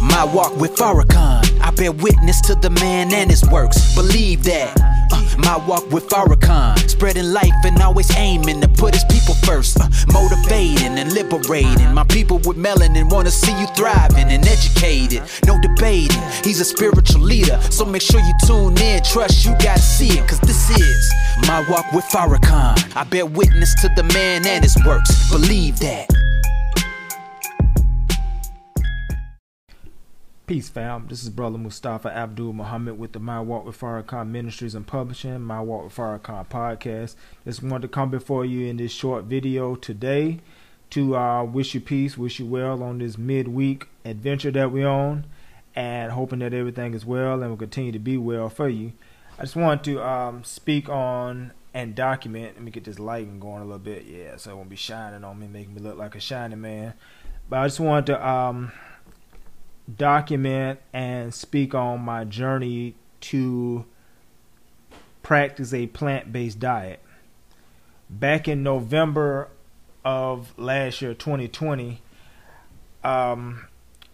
My walk with Farrakhan, I bear witness to the man and his works. Believe that. Uh, my walk with Farrakhan, spreading life and always aiming to put his people first. Uh, motivating and liberating. My people with melanin wanna see you thriving and educated. No debating, he's a spiritual leader. So make sure you tune in, trust you gotta see it. Cause this is my walk with Farrakhan. I bear witness to the man and his works. Believe that. Peace, fam. This is Brother Mustafa Abdul Muhammad with the My Walk with Farrakhan Ministries and Publishing, My Walk with Farrakhan podcast. Just wanted to come before you in this short video today to uh, wish you peace, wish you well on this midweek adventure that we're on, and hoping that everything is well and will continue to be well for you. I just want to um, speak on and document. Let me get this lighting going a little bit, yeah, so it won't be shining on me, making me look like a shining man. But I just wanted to. Um, document and speak on my journey to practice a plant based diet. Back in November of last year, 2020, um,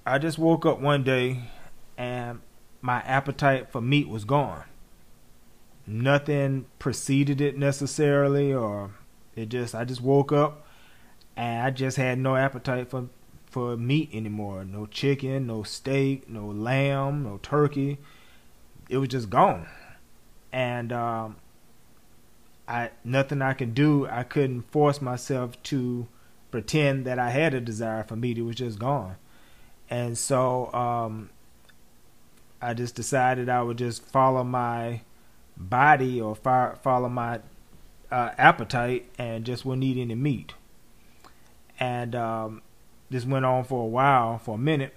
I just woke up one day and my appetite for meat was gone. Nothing preceded it necessarily, or it just, I just woke up and I just had no appetite for for meat anymore. No chicken, no steak, no lamb, no turkey. It was just gone. And um, I nothing I could do. I couldn't force myself to pretend that I had a desire for meat. It was just gone. And so um, I just decided I would just follow my body or follow my uh, appetite and just wouldn't eat any meat. And um, this went on for a while, for a minute,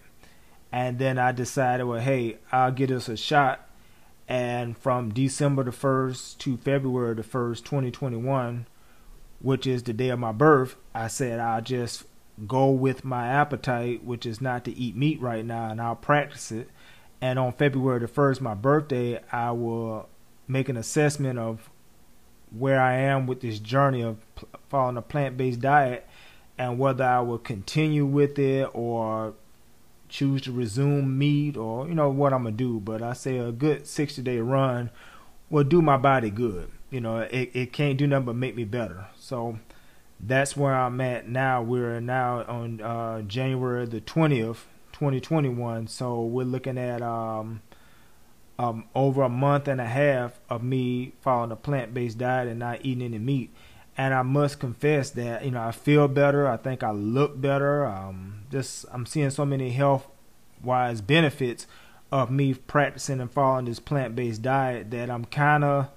and then I decided, well, hey, I'll give this a shot. And from December the first to February the first, 2021, which is the day of my birth, I said I'll just go with my appetite, which is not to eat meat right now, and I'll practice it. And on February the first, my birthday, I will make an assessment of where I am with this journey of following a plant-based diet and whether I will continue with it or choose to resume meat or you know what I'm gonna do. But I say a good 60 day run will do my body good. You know, it it can't do nothing but make me better. So that's where I'm at now. We're now on uh, January the 20th, 2021. So we're looking at um, um, over a month and a half of me following a plant based diet and not eating any meat and I must confess that you know I feel better. I think I look better. Um, just I'm seeing so many health wise benefits of me practicing and following this plant based diet that I'm kind of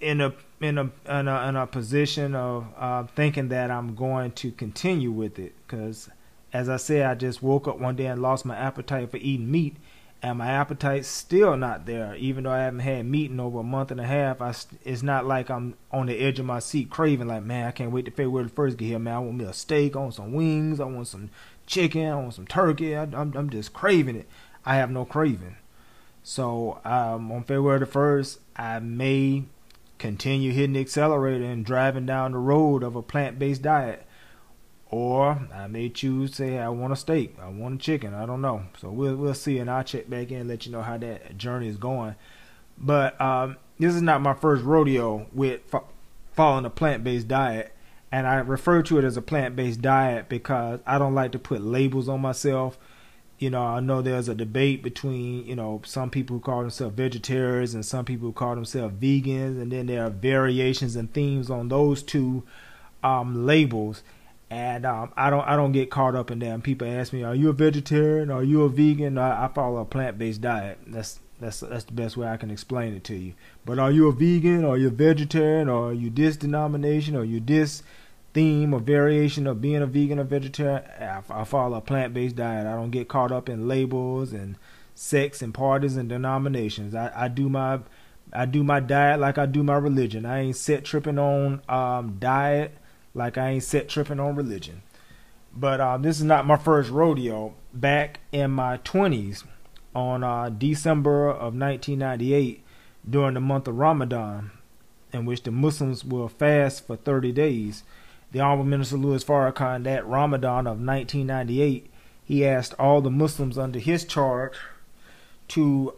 in a in a in a, in a position of uh, thinking that I'm going to continue with it because as I said, I just woke up one day and lost my appetite for eating meat, and my appetite's still not there. Even though I haven't had meat in over a month and a half, I it's not like I'm on the edge of my seat craving. Like, man, I can't wait to February first get here, man. I want me a steak, I want some wings, I want some chicken, I want some turkey. I, am I'm just craving it. I have no craving. So um, on February the first, I may continue hitting the accelerator and driving down the road of a plant-based diet or I may choose say I want a steak, I want a chicken, I don't know. So we'll we'll see, and I'll check back in and let you know how that journey is going. But um, this is not my first rodeo with fo- following a plant-based diet, and I refer to it as a plant-based diet because I don't like to put labels on myself. You know, I know there's a debate between you know some people who call themselves vegetarians and some people who call themselves vegans, and then there are variations and themes on those two um, labels and um, I don't I don't get caught up in them. People ask me, "Are you a vegetarian? Are you a vegan?" I, I follow a plant based diet. That's that's that's the best way I can explain it to you. But are you a vegan? Are you a vegetarian? Or are you this denomination? Or you this theme or variation of being a vegan or vegetarian? I, I follow a plant based diet. I don't get caught up in labels and sects and parties and denominations. I, I do my I do my diet like I do my religion. I ain't set tripping on um, diet like I ain't set tripping on religion. But uh, this is not my first rodeo. Back in my 20s, on uh, December of 1998, during the month of Ramadan, in which the Muslims will fast for 30 days, the Honorable Minister Louis Farrakhan, that Ramadan of 1998, he asked all the Muslims under his charge to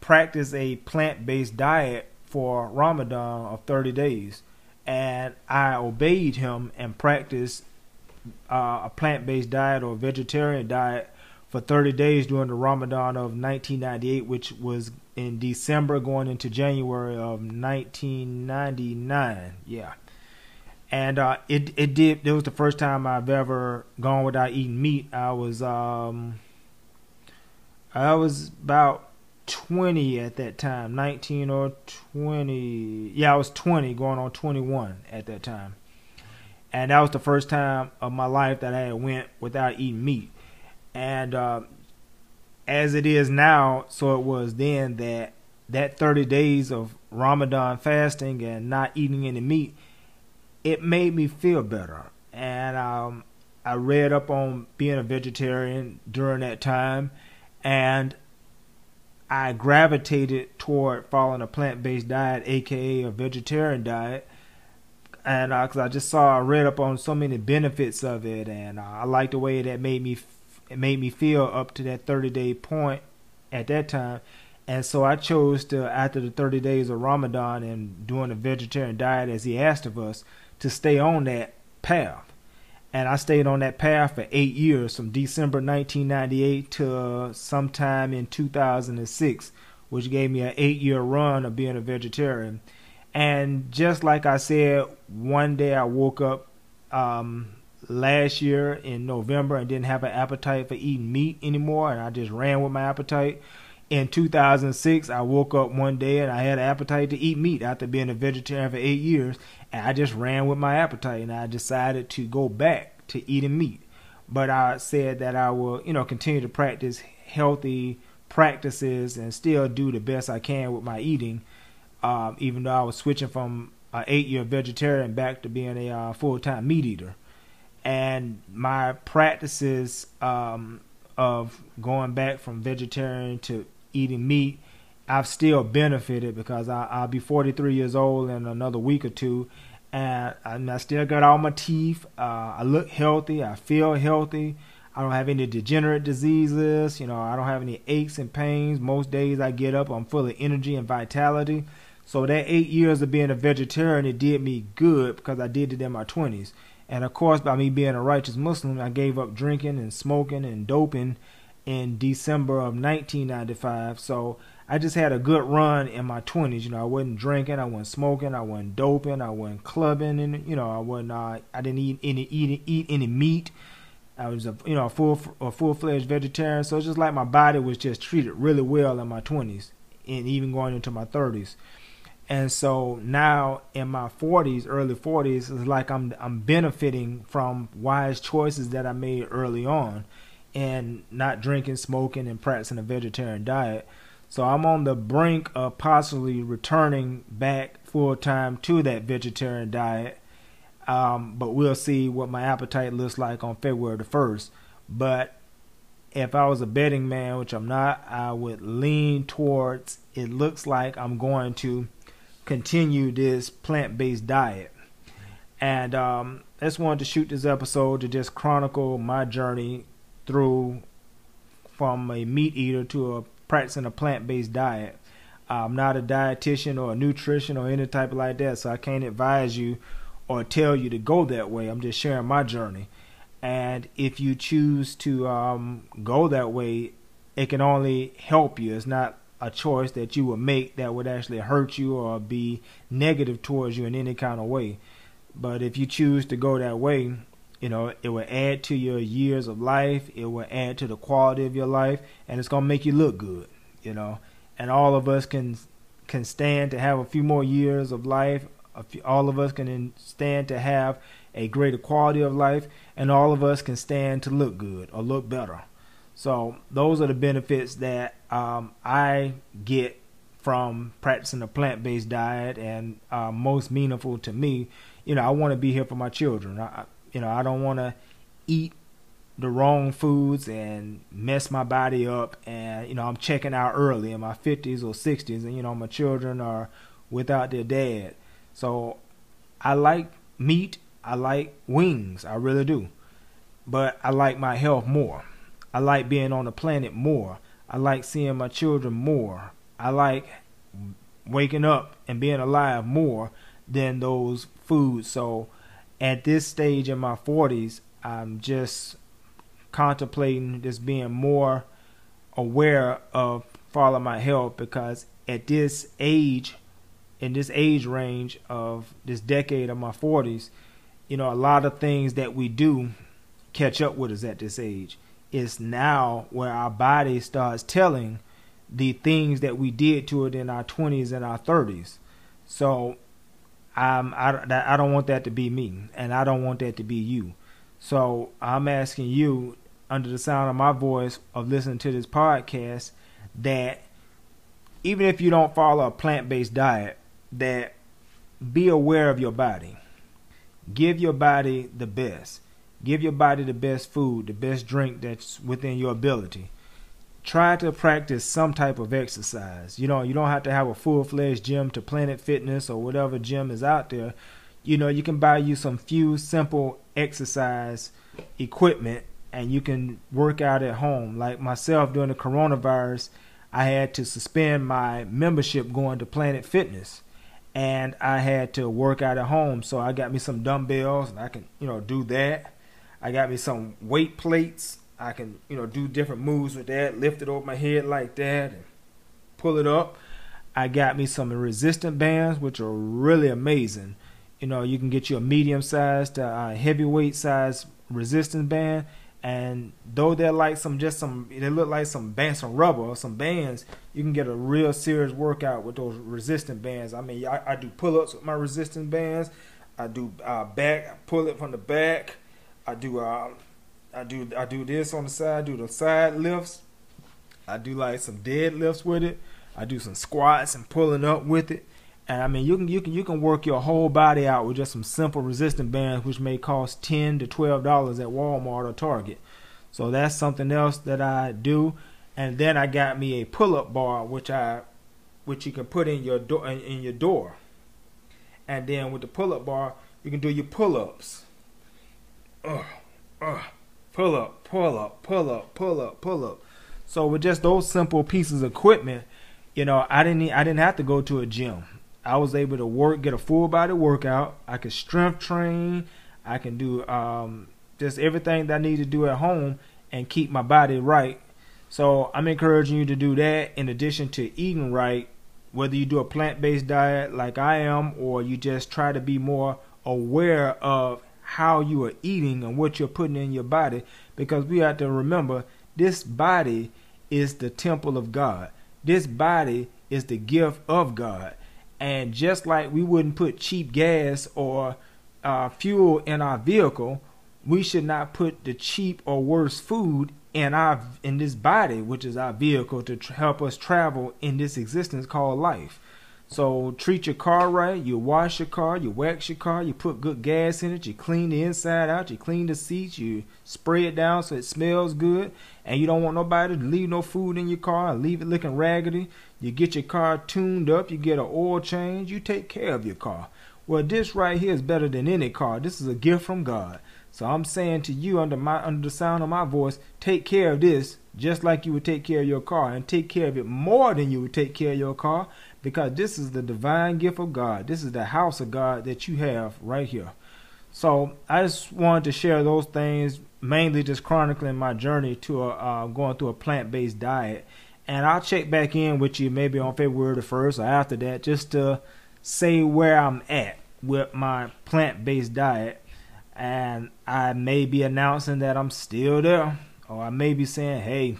practice a plant-based diet for Ramadan of 30 days, and I obeyed him and practiced uh, a plant-based diet or vegetarian diet for 30 days during the Ramadan of 1998, which was in December going into January of 1999. Yeah. And uh, it it did. It was the first time I've ever gone without eating meat. I was um, I was about 20 at that time, 19 or 20. Yeah, I was 20, going on 21 at that time. And that was the first time of my life that I had went without eating meat. And uh, as it is now, so it was then that that 30 days of Ramadan fasting and not eating any meat, it made me feel better. And um, I read up on being a vegetarian during that time, and I gravitated toward following a plant-based diet, aka a vegetarian diet, and because uh, I just saw, I read up on so many benefits of it, and uh, I liked the way that made me it made me feel up to that 30 day point at that time. And so I chose to, after the 30 days of Ramadan and doing a vegetarian diet as he asked of us, to stay on that path. And I stayed on that path for eight years from December 1998 to sometime in 2006, which gave me an eight year run of being a vegetarian. And just like I said, one day I woke up um, last year in November and didn't have an appetite for eating meat anymore, and I just ran with my appetite. In 2006, I woke up one day and I had an appetite to eat meat after being a vegetarian for eight years, and I just ran with my appetite, and I decided to go back to eating meat. But I said that I will, you know, continue to practice healthy practices and still do the best I can with my eating, um, even though I was switching from an eight-year vegetarian back to being a uh, full-time meat eater and my practices um, of going back from vegetarian to eating meat, I've still benefited because I, will be 43 years old in another week or two, and, I still got all my teeth. Uh, I look healthy. I feel healthy. I don't have any degenerate diseases. You know, I don't have any aches and pains. Most days I get up, I'm full of energy and vitality. So that eight years of being a vegetarian, it did me good because I did it in my 20s. And of course, by me being a righteous Muslim, I gave up drinking and smoking and doping in December of 1995. So I just had a good run in my 20s. You know, I wasn't drinking, I wasn't smoking, I wasn't doping, I wasn't clubbing, and you know, I wasn't. Uh, I didn't eat any eat eat any meat. I was a you know a full a full fledged vegetarian. So it's just like my body was just treated really well in my 20s and even going into my 30s. And so now in my 40s, early 40s, it's like I'm I'm benefiting from wise choices that I made early on, and not drinking, smoking, and practicing a vegetarian diet. So I'm on the brink of possibly returning back full time to that vegetarian diet. Um, but we'll see what my appetite looks like on February the first. But if I was a betting man, which I'm not, I would lean towards. It looks like I'm going to continue this plant based diet. And um, I just wanted to shoot this episode to just chronicle my journey through from a meat eater to a practicing a plant based diet. I'm not a dietitian or a nutrition or any type of like that, so I can't advise you or tell you to go that way. I'm just sharing my journey. And if you choose to um, go that way, it can only help you. It's not a choice that you would make that would actually hurt you or be negative towards you in any kind of way. But if you choose to go that way, you know, it will add to your years of life, it will add to the quality of your life, and it's gonna make you look good, you know. And all of us can can stand to have a few more years of life. Few, all of us can stand to have a greater quality of life, and all of us can stand to look good or look better. So those are the benefits that um, I get from practicing a plant-based diet, and uh, most meaningful to me, you know, I want to be here for my children. I, you know, I don't want to eat the wrong foods and mess my body up. And you know, I'm checking out early in my 50s or 60s, and you know, my children are without their dad. So I like meat. I like wings. I really do. But I like my health more. I like being on the planet more. I like seeing my children more. I like waking up and being alive more than those foods. So at this stage in my 40s, I'm just contemplating just being more aware of follow my health because at this age, in this age range of this decade of my 40s, you know, a lot of things that we do catch up with us at this age. It's now where our body starts telling the things that we did to it in our 20s and our 30s. So I'm, I, I don't want that to be me, and I don't want that to be you. So I'm asking you, under the sound of my voice, of listening to this podcast, that even if you don't follow a plant based diet, that be aware of your body. Give your body the best. Give your body the best food, the best drink that's within your ability try to practice some type of exercise. You know, you don't have to have a full fledged gym to Planet Fitness or whatever gym is out there. You know, you can buy you some few simple exercise equipment and you can work out at home. Like myself during the coronavirus, I had to suspend my membership going to Planet Fitness and I had to work out at home. So I got me some dumbbells and I can, you know, do that. I got me some weight plates I can, you know, do different moves with that, lift it over my head like that and pull it up. I got me some resistant bands, which are really amazing. You know, you can get you a medium sized, uh, heavyweight size resistance band, and though they're like some just some, they look like some bands, some rubber or some bands. You can get a real serious workout with those resistant bands. I mean, I, I do pull ups with my resistant bands. I do uh, back, pull it from the back. I do uh, I do I do this on the side, do the side lifts. I do like some deadlifts with it. I do some squats and pulling up with it. And I mean you can you can you can work your whole body out with just some simple resistant bands which may cost ten to twelve dollars at Walmart or Target. So that's something else that I do. And then I got me a pull up bar which I which you can put in your door in, your door. And then with the pull up bar you can do your pull ups. Ugh, ugh pull up, pull up, pull up, pull up, pull up. So with just those simple pieces of equipment, you know, I didn't I didn't have to go to a gym. I was able to work, get a full body workout. I could strength train. I can do um, just everything that I need to do at home and keep my body right. So I'm encouraging you to do that in addition to eating right, whether you do a plant based diet like I am or you just try to be more aware of how you are eating and what you're putting in your body because we have to remember this body is the temple of God. This body is the gift of God. And just like we wouldn't put cheap gas or uh, fuel in our vehicle, we should not put the cheap or worse food in our in this body, which is our vehicle to help us travel in this existence called life. So treat your car right. You wash your car, you wax your car, you put good gas in it, you clean the inside out, you clean the seats, you spray it down so it smells good, and you don't want nobody to leave no food in your car and leave it looking raggedy. You get your car tuned up, you get an oil change, you take care of your car. Well, this right here is better than any car. This is a gift from God. So I'm saying to you under my under the sound of my voice, take care of this just like you would take care of your car and take care of it more than you would take care of your car because this is the divine gift of God. This is the house of God that you have right here. So I just wanted to share those things, mainly just chronicling my journey to a, uh, going through a plant-based diet. And I'll check back in with you maybe on February the first or after that, just to say where I'm at with my plant-based diet. And I may be announcing that I'm still there, or I may be saying, "Hey,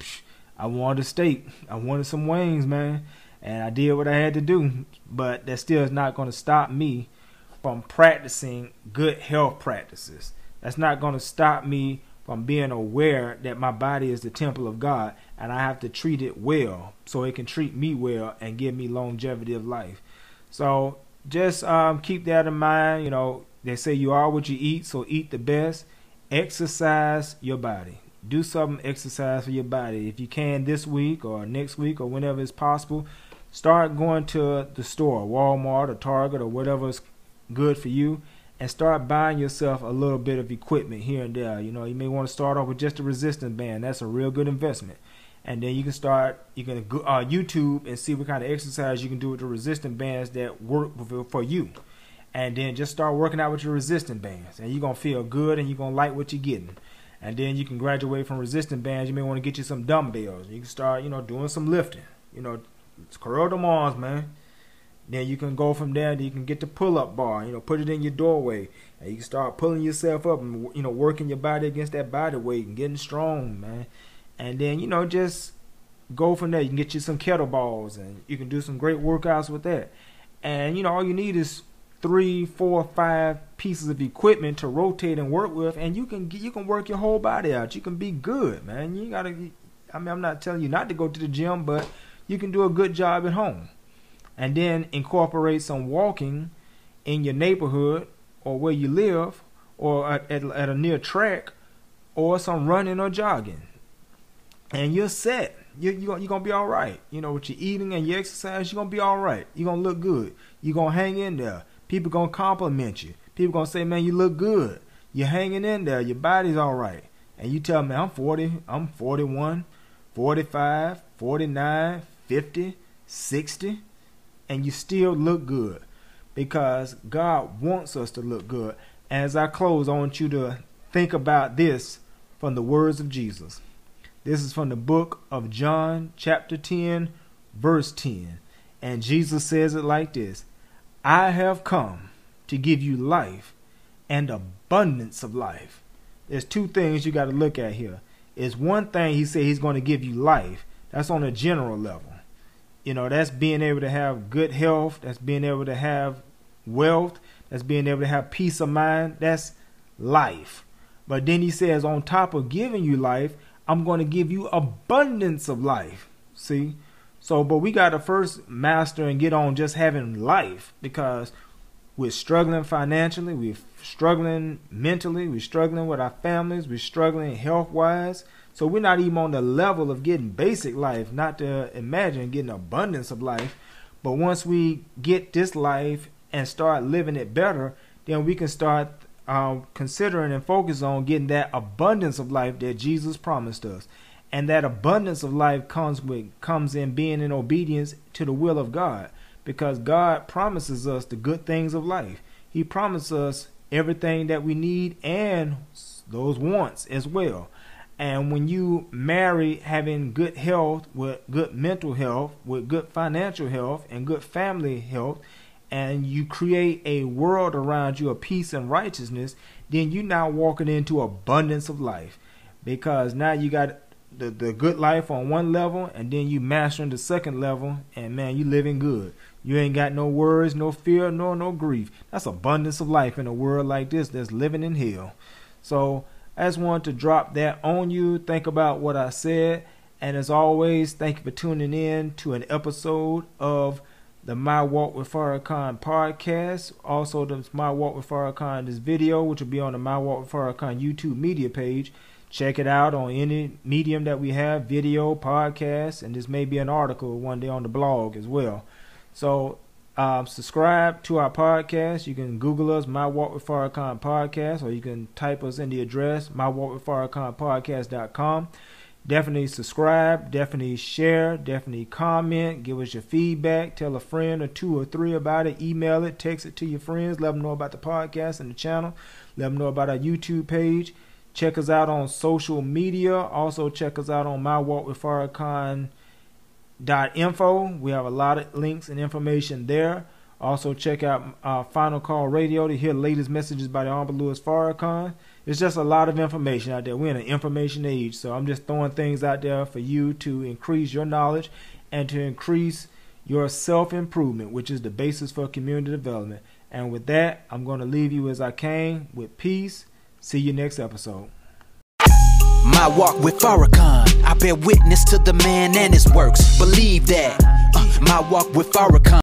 I wanted a steak, I wanted some wings, man." And I did what I had to do. But that still is not going to stop me from practicing good health practices. That's not going to stop me from being aware that my body is the temple of God and I have to treat it well so it can treat me well and give me longevity of life. So just um, keep that in mind. You know, they say you are what you eat, so eat the best. Exercise your body. Do some exercise for your body. If you can this week or next week or whenever it's possible, Start going to the store, Walmart or Target or whatever is good for you, and start buying yourself a little bit of equipment here and there. You know, you may want to start off with just a resistance band. That's a real good investment. And then you can start, you can go uh, YouTube and see what kind of exercise you can do with the resistance bands that work for you. And then just start working out with your resistance bands. And you're going to feel good and you're going to like what you're getting. And then you can graduate from resistance bands. You may want to get you some dumbbells. You can start, you know, doing some lifting. You know, curl them arms, man. Then you can go from there. You can get the pull-up bar. You know, put it in your doorway, and you can start pulling yourself up and you know working your body against that body weight and getting strong, man. And then you know just go from there. You can get you some kettlebells, and you can do some great workouts with that. And you know all you need is three, four, five pieces of equipment to rotate and work with, and you can you can work your whole body out. You can be good, man. You gotta. I mean, I'm not telling you not to go to the gym, but you can do a good job at home and then incorporate some walking in your neighborhood or where you live or at, at, at a near track or some running or jogging. And you're set. You're, you're, you're going to be all right. You know, with your eating and your exercise, you're going to be all right. You're going to look good. You're going to hang in there. People going to compliment you. People going to say, man, you look good. You're hanging in there. Your body's all right. And you tell me, I'm 40, I'm 41, 45, 49, 50, 60 and you still look good because God wants us to look good. As I close, I want you to think about this from the words of Jesus. This is from the book of John, chapter 10, verse 10. And Jesus says it like this I have come to give you life and abundance of life. There's two things you got to look at here. It's one thing he said he's going to give you life. That's on a general level. You know, that's being able to have good health, that's being able to have wealth, that's being able to have peace of mind. That's life. But then he says, on top of giving you life, I'm going to give you abundance of life. See? So, but we got to first master and get on just having life because we're struggling financially, we're struggling mentally, we're struggling with our families, we're struggling health wise. So we're not even on the level of getting basic life, not to imagine getting abundance of life. But once we get this life and start living it better, then we can start uh, considering and focus on getting that abundance of life that Jesus promised us. And that abundance of life comes with comes in being in obedience to the will of God. Because God promises us the good things of life. He promises us everything that we need and those wants as well. And when you marry having good health with good mental health, with good financial health, and good family health, and you create a world around you of peace and righteousness, then you're now walking into abundance of life. Because now you got the, the good life on one level, and then you mastering the second level, and man, you living good. You ain't got no worries, no fear, nor no grief. That's abundance of life in a world like this that's living in hell. So I just wanted to drop that on you. Think about what I said. And as always, thank you for tuning in to an episode of the My Walk with Farrakhan podcast. Also, the My Walk with Farrakhan this video, which will be on the My Walk with Farrakhan YouTube media page. Check it out on any medium that we have, video, podcast, and this may be an article one day on the blog as well. So um, subscribe to our podcast. You can Google us, My Walk with Farrakhan Podcast, or you can type us in the address, My Walk with Farrakhan Podcast.com. Definitely subscribe, definitely share, definitely comment, give us your feedback, tell a friend or two or three about it, email it, text it to your friends, let them know about the podcast and the channel, let them know about our YouTube page. Check us out on social media. Also, check us out on My Walk with Farrakhan info. We have a lot of links and information there. Also, check out uh, Final Call Radio to hear latest messages by the Honorable Louis Farrakhan. It's just a lot of information out there. We're in an information age, so I'm just throwing things out there for you to increase your knowledge and to increase your self improvement, which is the basis for community development. And with that, I'm going to leave you as I came with peace. See you next episode. My walk with Farrakhan, I bear witness to the man and his works. Believe that. Uh, my walk with Farrakhan.